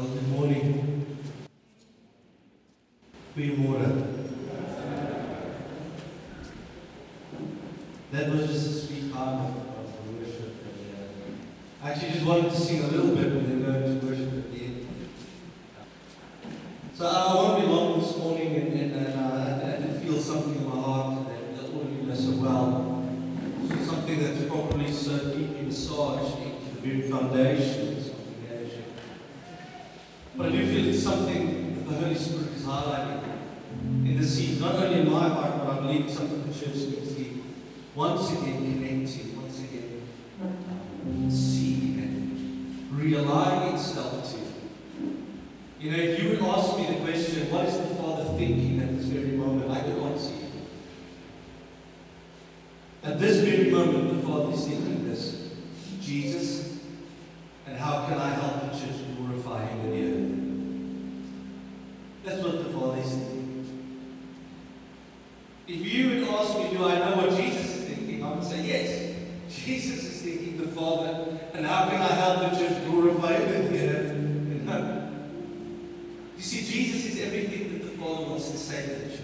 Al morning. Goedemorgen. That was just a sweet part of, the worship. Uh, actually just wanted to sing a little bit in, in, in Jesus is taking the Father, and how can I help the church glorify him here? You see, Jesus is everything that the Father wants to say to the church.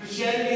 Christianity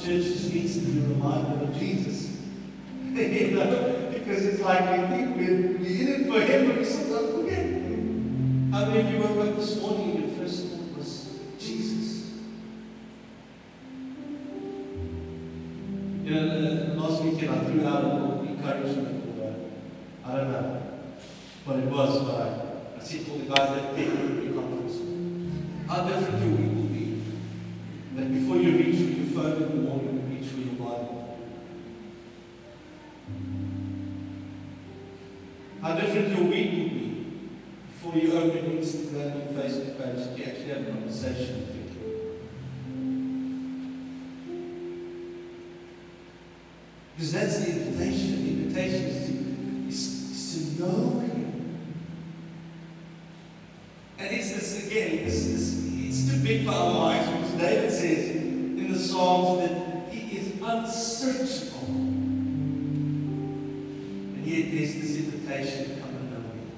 church just needs to be reminded of Jesus. you know, because it's like we think we're, in it for him, but we sometimes forget him. How many of you woke up this morning and your first thought was Jesus? You know, last weekend I threw out a little encouragement for, uh, I don't know what it was, but I, I said for the guys that came to the conference, how different your How different your week will be before you open Instagram and Facebook page you actually have a conversation with people. Because that's the invitation. The invitation is to, is, is to know Him. And it's this again, this, this, it's too big for our minds because David says in the Psalms that He is unsearchable. There's this invitation to come and know Him.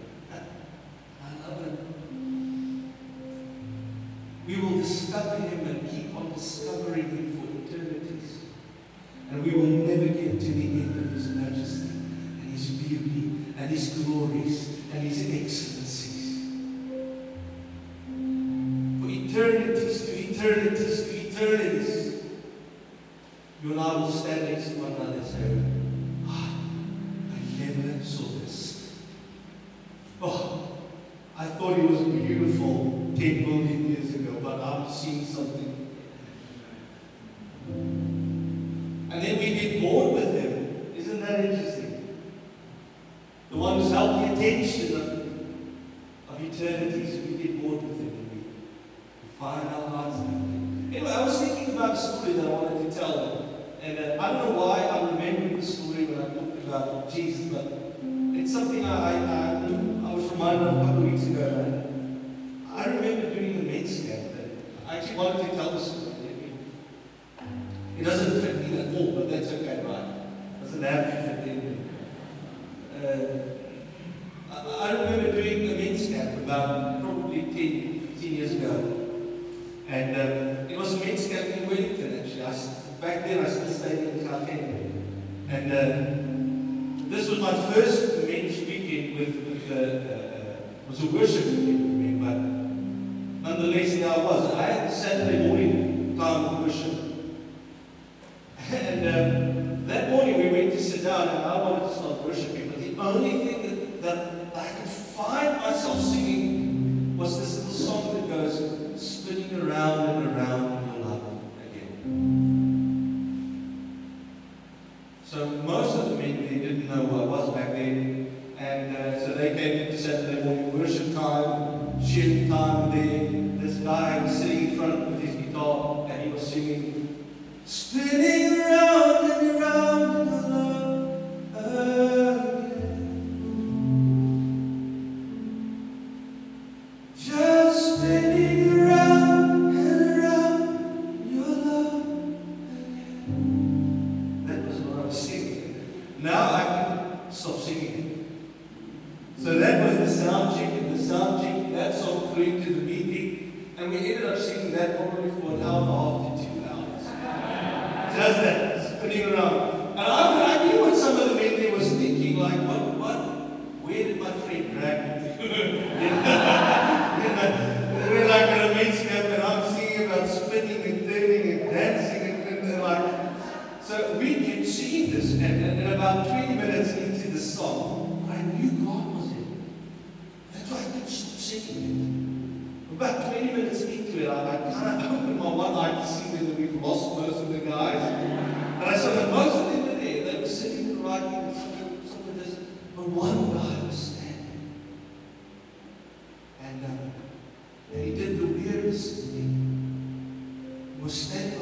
I love it. We will discover Him and keep on discovering Him for eternities. And we will never get to the end of His majesty and His beauty and His glories and His excellencies. For eternities to eternities to eternities. You and I will stand next to one another and beautiful 10 billion years ago, but I'm seeing something. I actually wanted to tell the story. It doesn't fit in at all, but that's okay, right? doesn't have to fit in. Uh, I, I remember doing a men's camp about probably 10, 15 years ago. And uh, it was a men's camp in Wellington, actually. I, back then, I still stayed in Gauteng. And uh, this was my first men's weekend with, with uh, uh, it was a worship weekend with me, but nonetheless, there I was. I Saturday morning time of worship. Thing.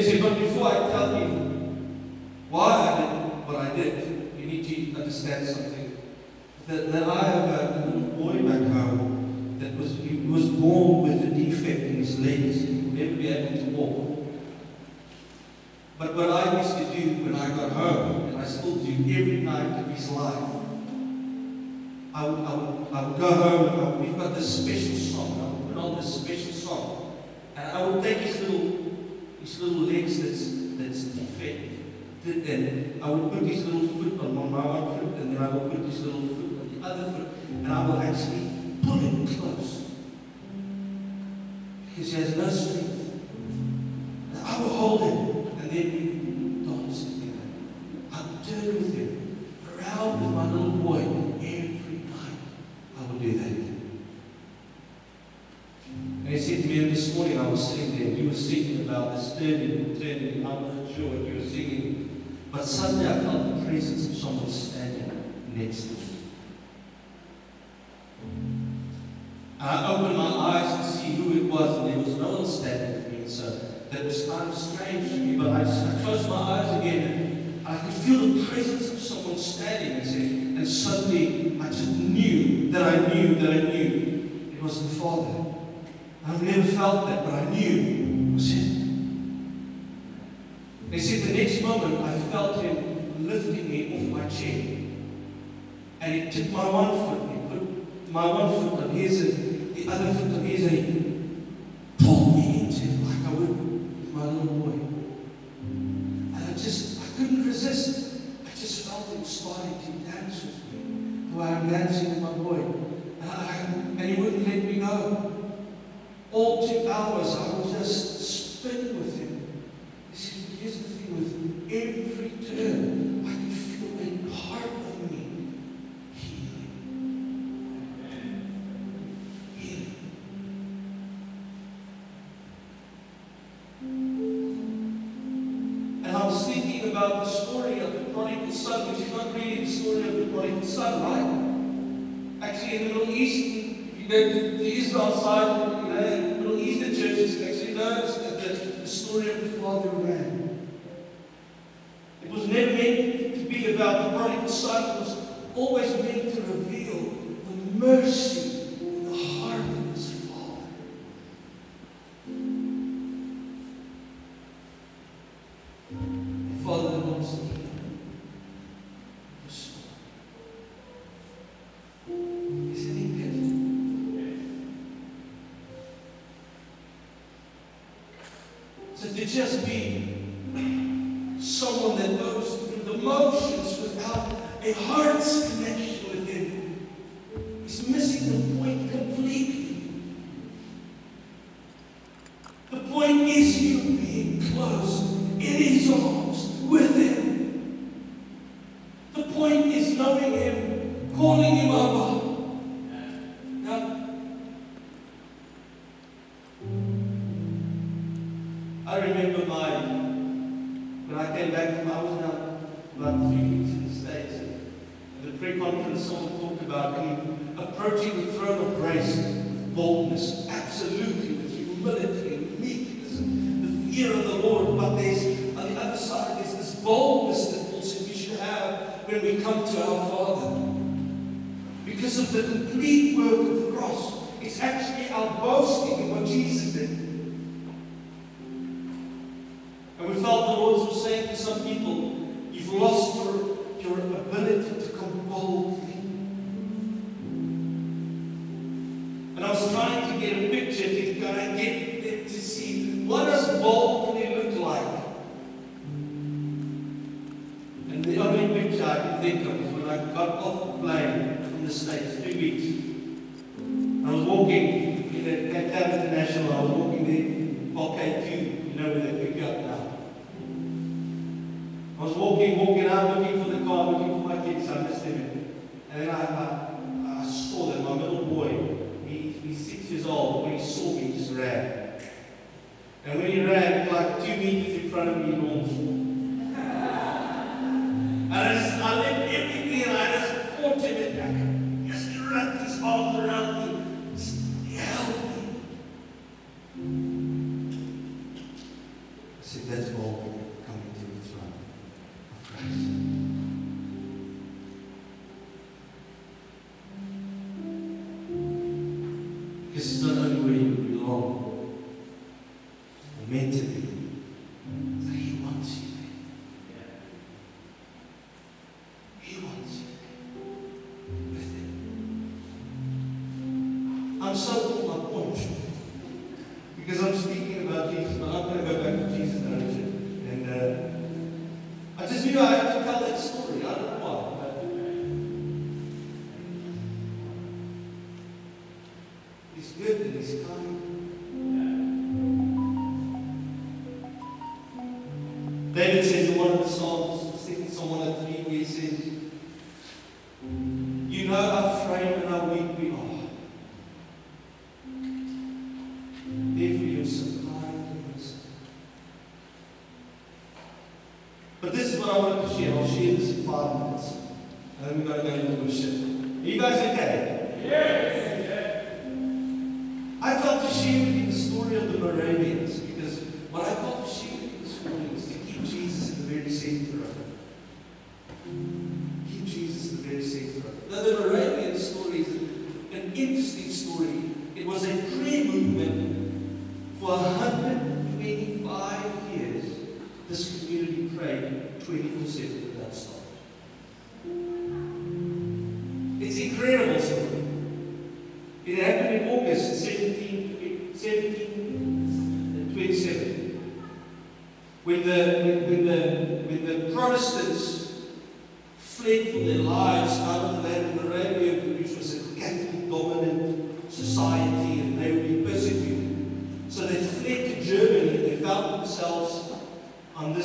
Said, But before I tell you why I did what I did, you need to understand something. That, that I have a little boy back home that was he was born with a defect in his legs. He would never be able to walk. But what I used to do when I got home, and I still do every night of his life, I would, I would, I would go home would, we've got this special song. I would put on this special song. And I would take his little his little legs that's that's defective. And I will put his little foot on my one foot, and then I will put his little foot on the other foot, and I will actually pull him close. Because he has no strength. And I will hold him, and then we dance together. I would turn with him, around with my little boy, every night. I will do that. And he said to me this morning, I was sitting were singing about this turning and turning, I'm not sure what you were singing. But suddenly I felt the presence of someone standing next to me. I opened my eyes to see who it was, and there was no one standing with me. So that was kind of strange to me, but I, I closed my eyes again, and I could feel the presence of someone standing. And, said, and suddenly I just knew that I knew that I knew it was the Father. I've never felt that, but I knew was They said the next moment I felt him lifting me off my chair. And he took my one foot, he put my one foot on his and the other foot on his, and he pulled me into it like I would my little boy. And I just, I couldn't resist. I just felt him starting to dance with me, the way I'm dancing story of the prodigal son, which is not really the story of the prodigal son, right? Actually, in the Middle East, you to the Israel side, you know, in the Middle Eastern churches, actually knows that the, the story of the father ran. It was never meant to be about the prodigal son. It was always meant to reveal the mercy I remember my, when I came back from, I was now about two weeks in the States. The pre-conference, someone talked about approaching the throne of grace with boldness, absolutely, with humility and meekness and the fear of the Lord. But there's, on the other side, there's this boldness that also we should have when we come to our Father. Because of the complete work of the cross. It's actually our boasting in what Jesus did. Felt the Lord was saying to some people, you've lost your, your ability to come boldly. And I was trying to get a picture to kind of get to see what does boldly David says in one of the Psalms, second Psalm 103, where he says, You know our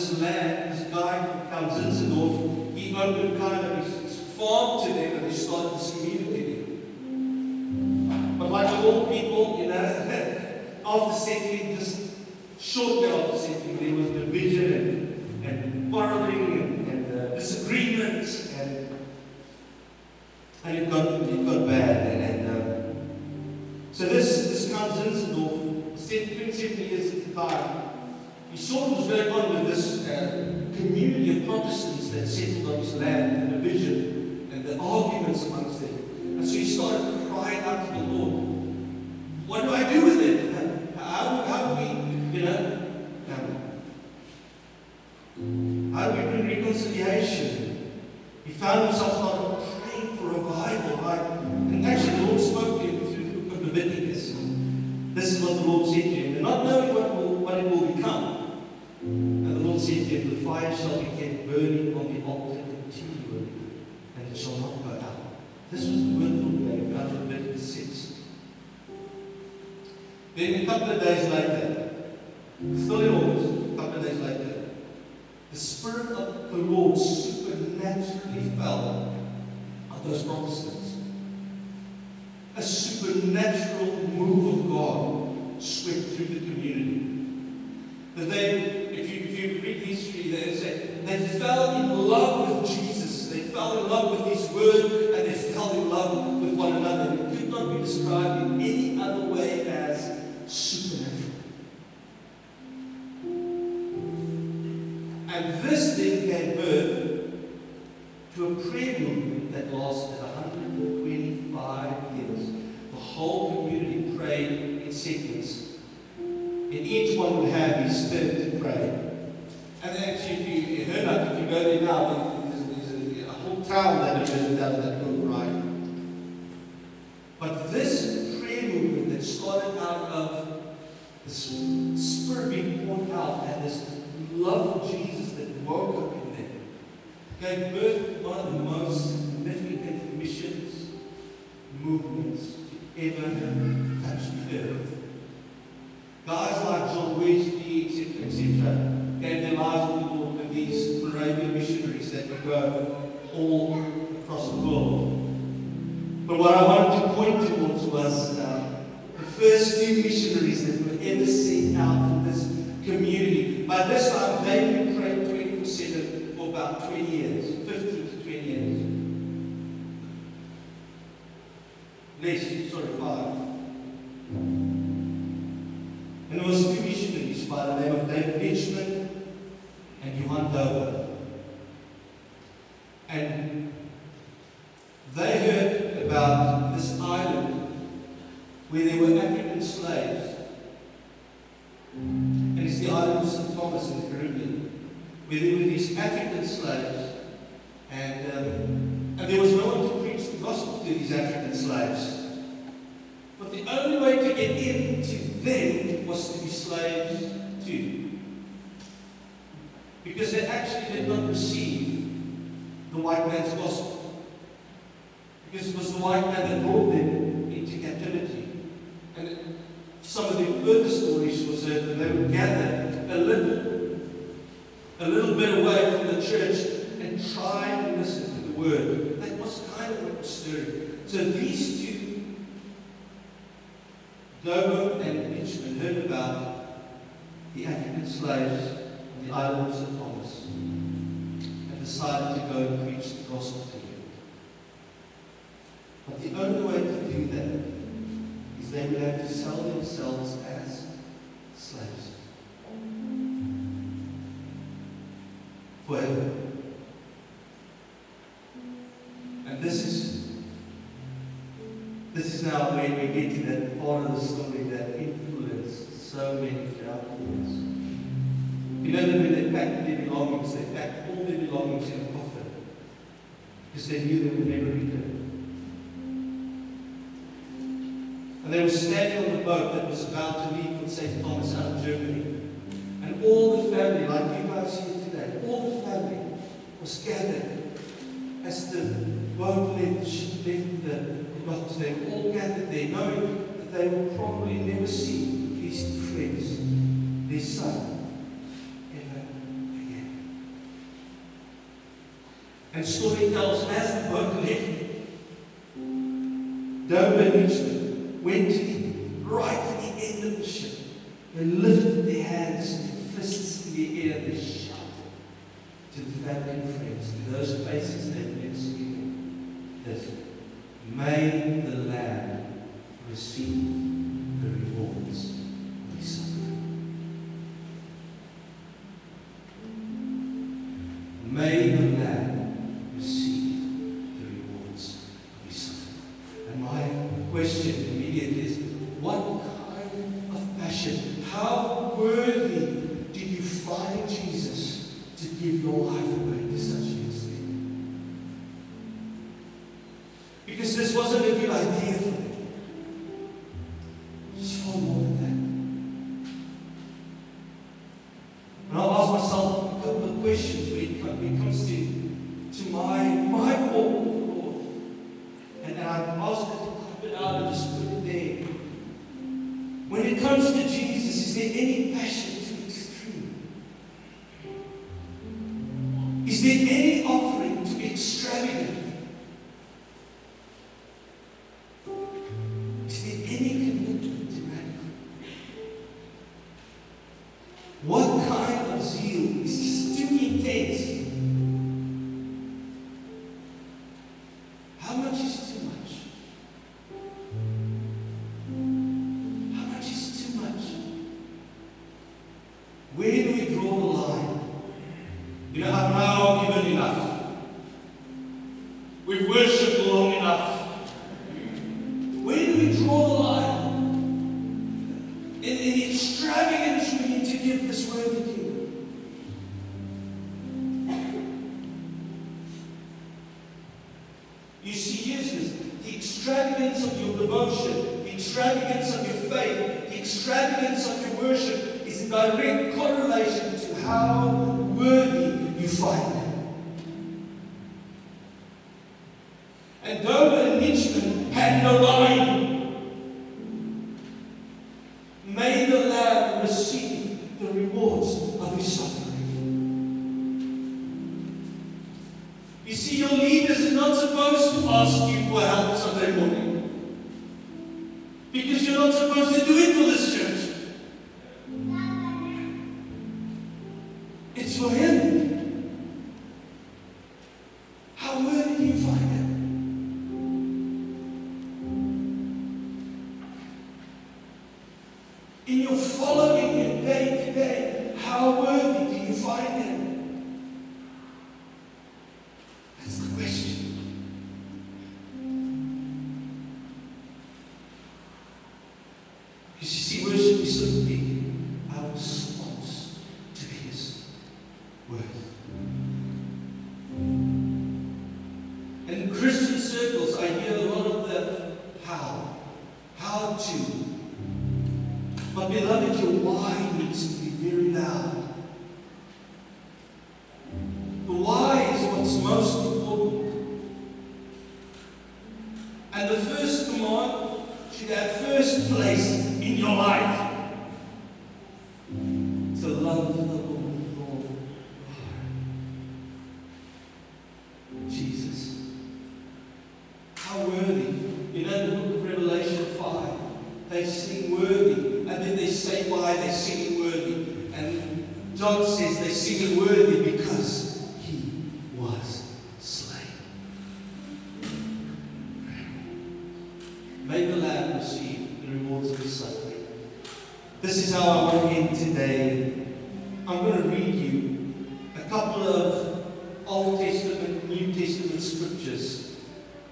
this land. This guy, Count Zinzendorf, he opened kind of his, farm to them and they started this community. But like all people, you know, after settling, just shortly after settling, there was division and, and quarreling and, and uh, disagreements, and, and it, got, it got bad. And, and um, so this, this Count Zinzendorf, spent 27 years at the time, he saw what was going on with this uh, community of Protestants that settled on his land, and the division and the arguments amongst them. And so he started crying out to the Lord, What do I do with it? How, how do we, you know, how do we bring reconciliation? He found himself started praying for revival. Right? And actually, the Lord spoke to him through the book of Leviticus. This is what the Lord said to him. And not knowing what, will, what it will become. And the Lord said to him, The fire shall be kept burning on the altar continually, and it shall not go out. This was the word the Lord out of Leviticus 6. Then a couple of days later, still in August, a couple of days later, the Spirit of the Lord supernaturally fell on those Protestants. A supernatural move of God swept through the community. That they, if you, if you read history, they say they fell in love with Jesus. They fell in love with His Word, and they fell in love with one another. It could not be described in any other way as supernatural. And this thing gave birth to a prayer movement that lasted 125 years. The whole community prayed in sequence, and each one would have his stint pray. And actually, if you, heard that, if you go there now, there's, there's a, whole town that does that book, right? But this prayer movement that started out of this Spirit being poured out and this love of Jesus that woke up in them gave birth to one of the most significant missions movements to ever touch the earth. Guys like John Wesley, etc., gave their lives to the with these Moravian missionaries that go all across the world. But what I wanted to point towards was uh, the first two missionaries that were ever sent out for this community. By this time, they've been praying 24 7 for about 20 years, 15 to 20 years. Less, sorry, five. And there was two missionaries by the name of David Richmond and Johan Dober. And they heard about this island where there were African slaves. And it's the island of St. Thomas in the Caribbean, where there were these African slaves. And, um, and there was no one to preach the gospel to these African slaves. But the only way to get into them to be slaves too. Because they actually did not receive the white man's gospel. Because it was the white man that brought them into captivity. And some of the further stories was that they would gather a little, a little bit away from the church and try and listen to the word. That was kind of what was stirring. So these two, Dober and Richmond, heard about the African slaves on the island of. Thomas and decided to go and preach the gospel to them. But the only way to do that is they would have to sell themselves as slaves. Forever. This is now where we get to that part of the story that influenced so many years. You know that when they packed their belongings, they packed all their belongings in a coffin because they knew they would never return. And they were standing on the boat that was about to leave from St. Thomas out of Germany. And all the family, like you guys here today, all the family was gathered as the boat left, left the docks. They were all gathered there, knowing that they will probably never see these friends, their son, ever again. And story tells as the boat left, Dober Richmond went to right to the end of the ship. They lifted their hands and their fists in the air and they shouted to the family and friends, to those faces they'd never seen this. May the Lamb receive the rewards of his suffering. May the Lamb receive the rewards of his suffering. And my question immediately is, what kind of passion, how worthy did you find Jesus to give your life away to such This wasn't a good idea In your following it day to day, how worthy do you find This is how I want to end today. I'm going to read you a couple of Old Testament, New Testament scriptures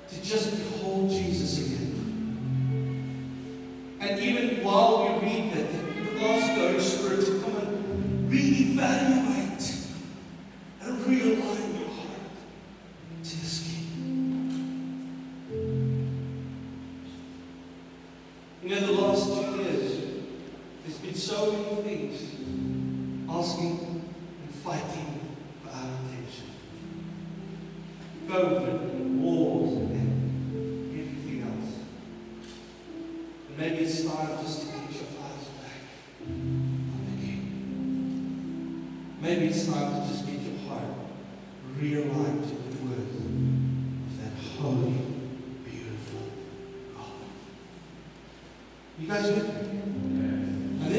to just behold Jesus again.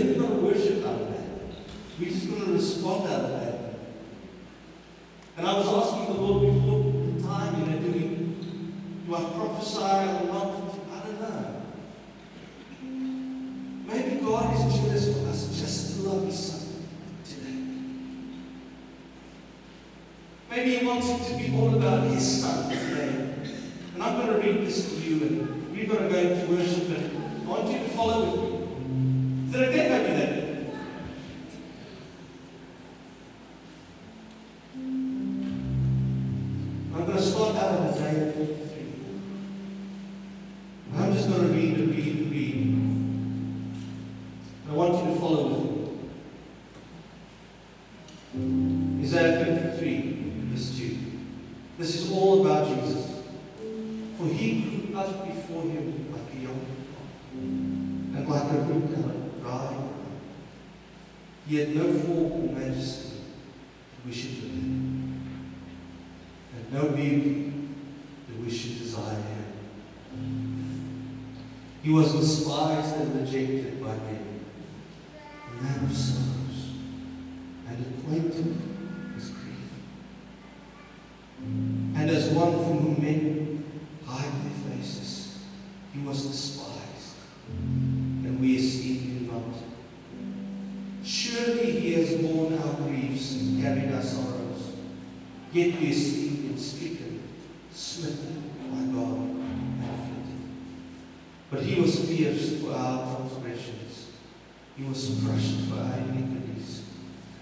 isn't going to worship out of that. We're just going to respond out of that. And I was asking the Lord before the time, you know, do, we, do I prophesy or not? I don't know. Maybe God is jealous for us just to love His Son today. Maybe He wants it to be all about His Son today. And I'm going to read this to you, and we're going to go into worship, and I want you to follow with me. Tratei, Camila. He was despised and rejected by men. and man of sorrows and acquainted with grief. And as one from whom men hide their faces, he was despised, and we esteemed him not. Surely he has borne our griefs and carried our sorrows, yet we But he was pierced for our transgressions. He was crushed for our iniquities.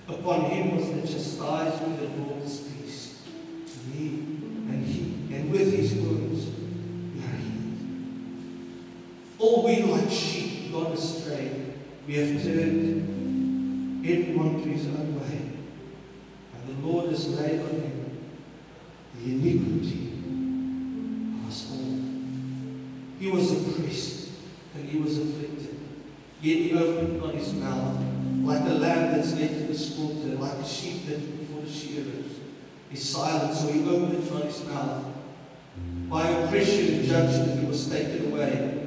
Upon him was the chastisement that brought us peace. And he, and he, and with his wounds we are healed. All we like sheep gone astray, we have turned everyone to his own way. And the Lord has laid on him the iniquity and he was afflicted. Yet he opened not his mouth like a lamb that's led to the slaughter, like a sheep that's before the shearers. He's silent, so he opened not his mouth. By oppression and judgment he was taken away.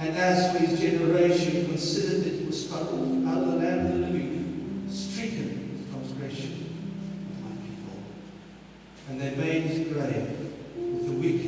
And as for his generation, he considered that he was cut off out of the land of the living, stricken with transgression of my people. And they made his grave with the wicked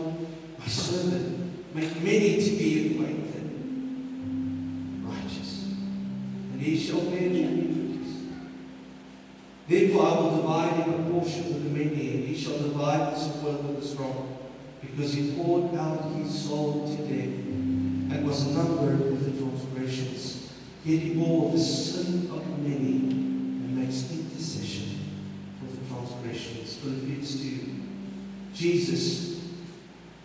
my servant, make many to be acquainted. Righteous. And he shall bear the iniquities. Therefore I will divide him a portion with the many, and he shall divide the spoil with the strong, because he poured out his soul to death, and was numbered with the transgressions. Yet he bore the sin of many, and makes intercession for the transgressions. Philippians 2. Jesus,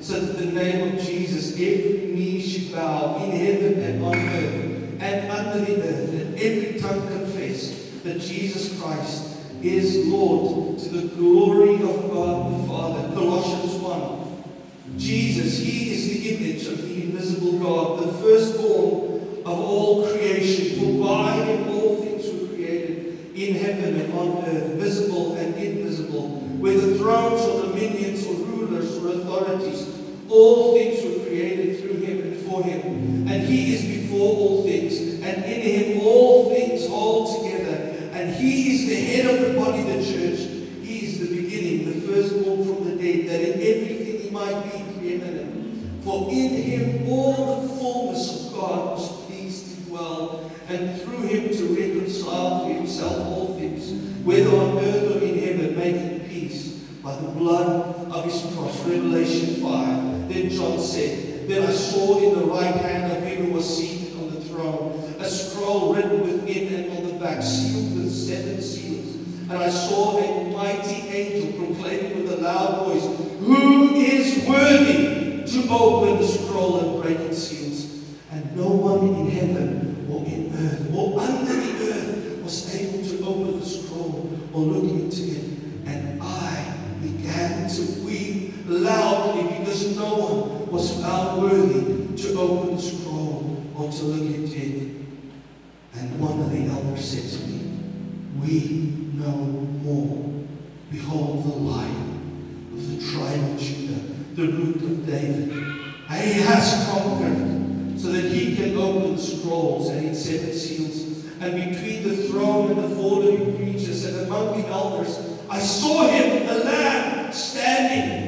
so that the name of Jesus every knee should bow in heaven and on earth and under the earth, and every tongue confess that Jesus Christ is Lord to the glory of God the Father. Colossians 1. Jesus, He is the image of the invisible God, the firstborn of all creation. ou because no one was found worthy to open the scroll or to look into it. And one of the elders said to me, We know more. Behold the lion of the tribe of Judah, the root of David. And He has conquered so that he can open the scrolls and its seven seals. And between the throne and the four living creatures and among the elders, I saw him, the Lamb, standing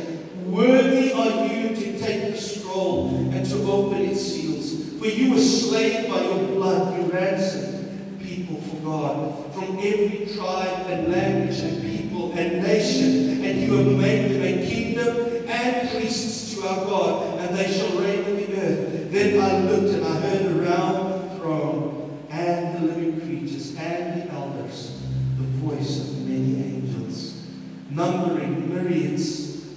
Worthy are you to take the scroll and to open its seals. For you were slain by your blood, you ransomed people for God from every tribe and language and people and nation. And you have made them a kingdom and priests to our God, and they shall reign on the earth. Then I looked and I heard around the throne and the living creatures and the elders the voice of many angels, numbering myriads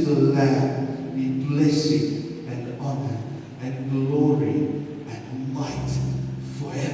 the Lamb. Be blessing and honor and glory and might forever